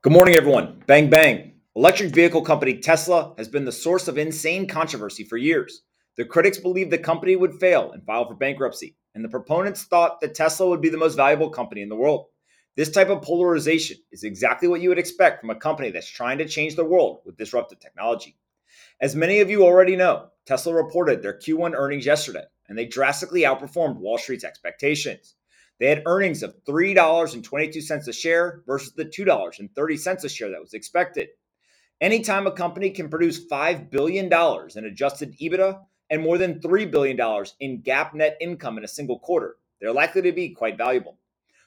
Good morning, everyone. Bang, bang. Electric vehicle company Tesla has been the source of insane controversy for years. The critics believed the company would fail and file for bankruptcy, and the proponents thought that Tesla would be the most valuable company in the world. This type of polarization is exactly what you would expect from a company that's trying to change the world with disruptive technology. As many of you already know, Tesla reported their Q1 earnings yesterday, and they drastically outperformed Wall Street's expectations. They had earnings of $3.22 a share versus the $2.30 a share that was expected. Anytime a company can produce $5 billion in adjusted EBITDA and more than $3 billion in GAAP net income in a single quarter, they're likely to be quite valuable.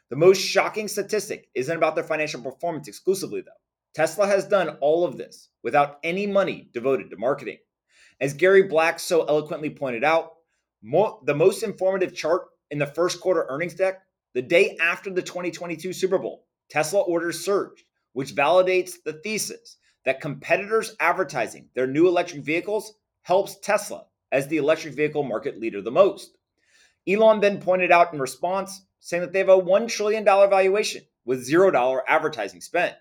The most shocking statistic isn't about their financial performance exclusively, though. Tesla has done all of this without any money devoted to marketing. As Gary Black so eloquently pointed out, the most informative chart in the first quarter earnings deck, the day after the 2022 Super Bowl, Tesla orders surged, which validates the thesis that competitors advertising their new electric vehicles helps Tesla as the electric vehicle market leader the most. Elon then pointed out in response, saying that they have a $1 trillion valuation with $0 advertising spent.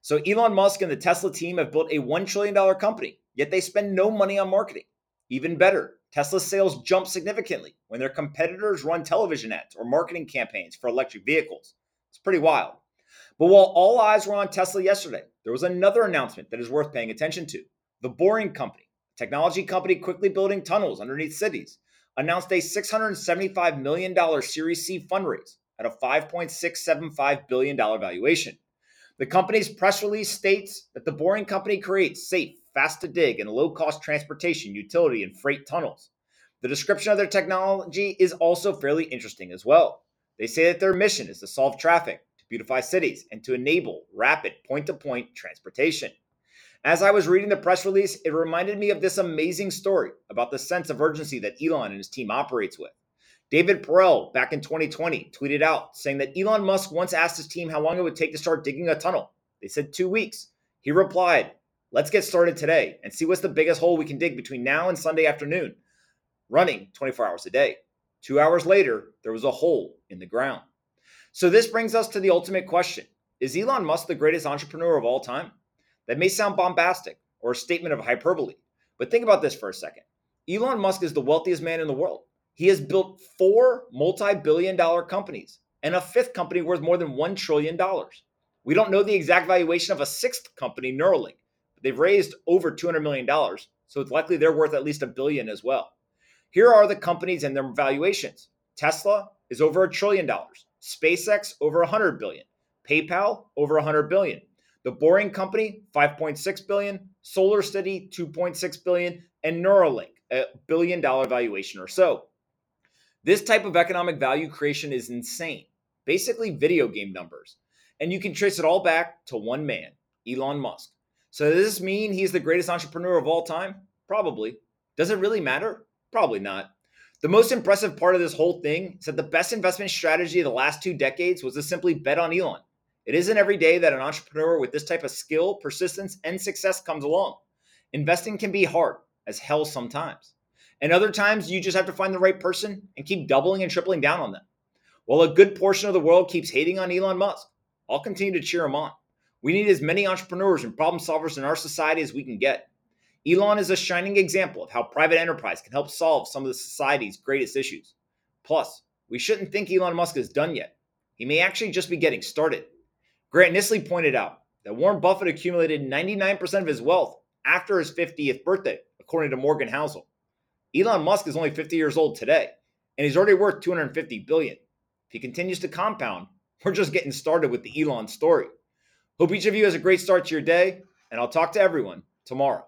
So Elon Musk and the Tesla team have built a $1 trillion company, yet they spend no money on marketing. Even better, Tesla's sales jump significantly when their competitors run television ads or marketing campaigns for electric vehicles. It's pretty wild. But while all eyes were on Tesla yesterday, there was another announcement that is worth paying attention to. The Boring Company, a technology company quickly building tunnels underneath cities, announced a $675 million Series C fundraise at a $5.675 billion valuation. The company's press release states that the Boring Company creates safe, fast to dig, and low cost transportation, utility, and freight tunnels. The description of their technology is also fairly interesting as well. They say that their mission is to solve traffic, to beautify cities, and to enable rapid point to point transportation. As I was reading the press release, it reminded me of this amazing story about the sense of urgency that Elon and his team operates with. David Perell, back in 2020, tweeted out saying that Elon Musk once asked his team how long it would take to start digging a tunnel. They said two weeks. He replied, Let's get started today and see what's the biggest hole we can dig between now and Sunday afternoon, running 24 hours a day. Two hours later, there was a hole in the ground. So, this brings us to the ultimate question Is Elon Musk the greatest entrepreneur of all time? That may sound bombastic or a statement of hyperbole, but think about this for a second. Elon Musk is the wealthiest man in the world. He has built four multi billion dollar companies and a fifth company worth more than $1 trillion. We don't know the exact valuation of a sixth company, Neuralink, They've raised over $200 million, so it's likely they're worth at least a billion as well. Here are the companies and their valuations. Tesla is over a trillion dollars. SpaceX over 100 billion. PayPal over 100 billion. The Boring Company 5.6 billion, SolarCity 2.6 billion, and Neuralink a billion dollar valuation or so. This type of economic value creation is insane. Basically video game numbers. And you can trace it all back to one man, Elon Musk. So does this mean he's the greatest entrepreneur of all time? Probably. Does it really matter? Probably not. The most impressive part of this whole thing is that the best investment strategy of the last two decades was to simply bet on Elon. It isn't every day that an entrepreneur with this type of skill, persistence, and success comes along. Investing can be hard as hell sometimes. And other times you just have to find the right person and keep doubling and tripling down on them. While a good portion of the world keeps hating on Elon Musk, I'll continue to cheer him on. We need as many entrepreneurs and problem solvers in our society as we can get. Elon is a shining example of how private enterprise can help solve some of the society's greatest issues. Plus, we shouldn't think Elon Musk is done yet. He may actually just be getting started. Grant Nisley pointed out that Warren Buffett accumulated 99% of his wealth after his 50th birthday, according to Morgan Housel. Elon Musk is only 50 years old today, and he's already worth 250 billion. If he continues to compound, we're just getting started with the Elon story. Hope each of you has a great start to your day, and I'll talk to everyone tomorrow.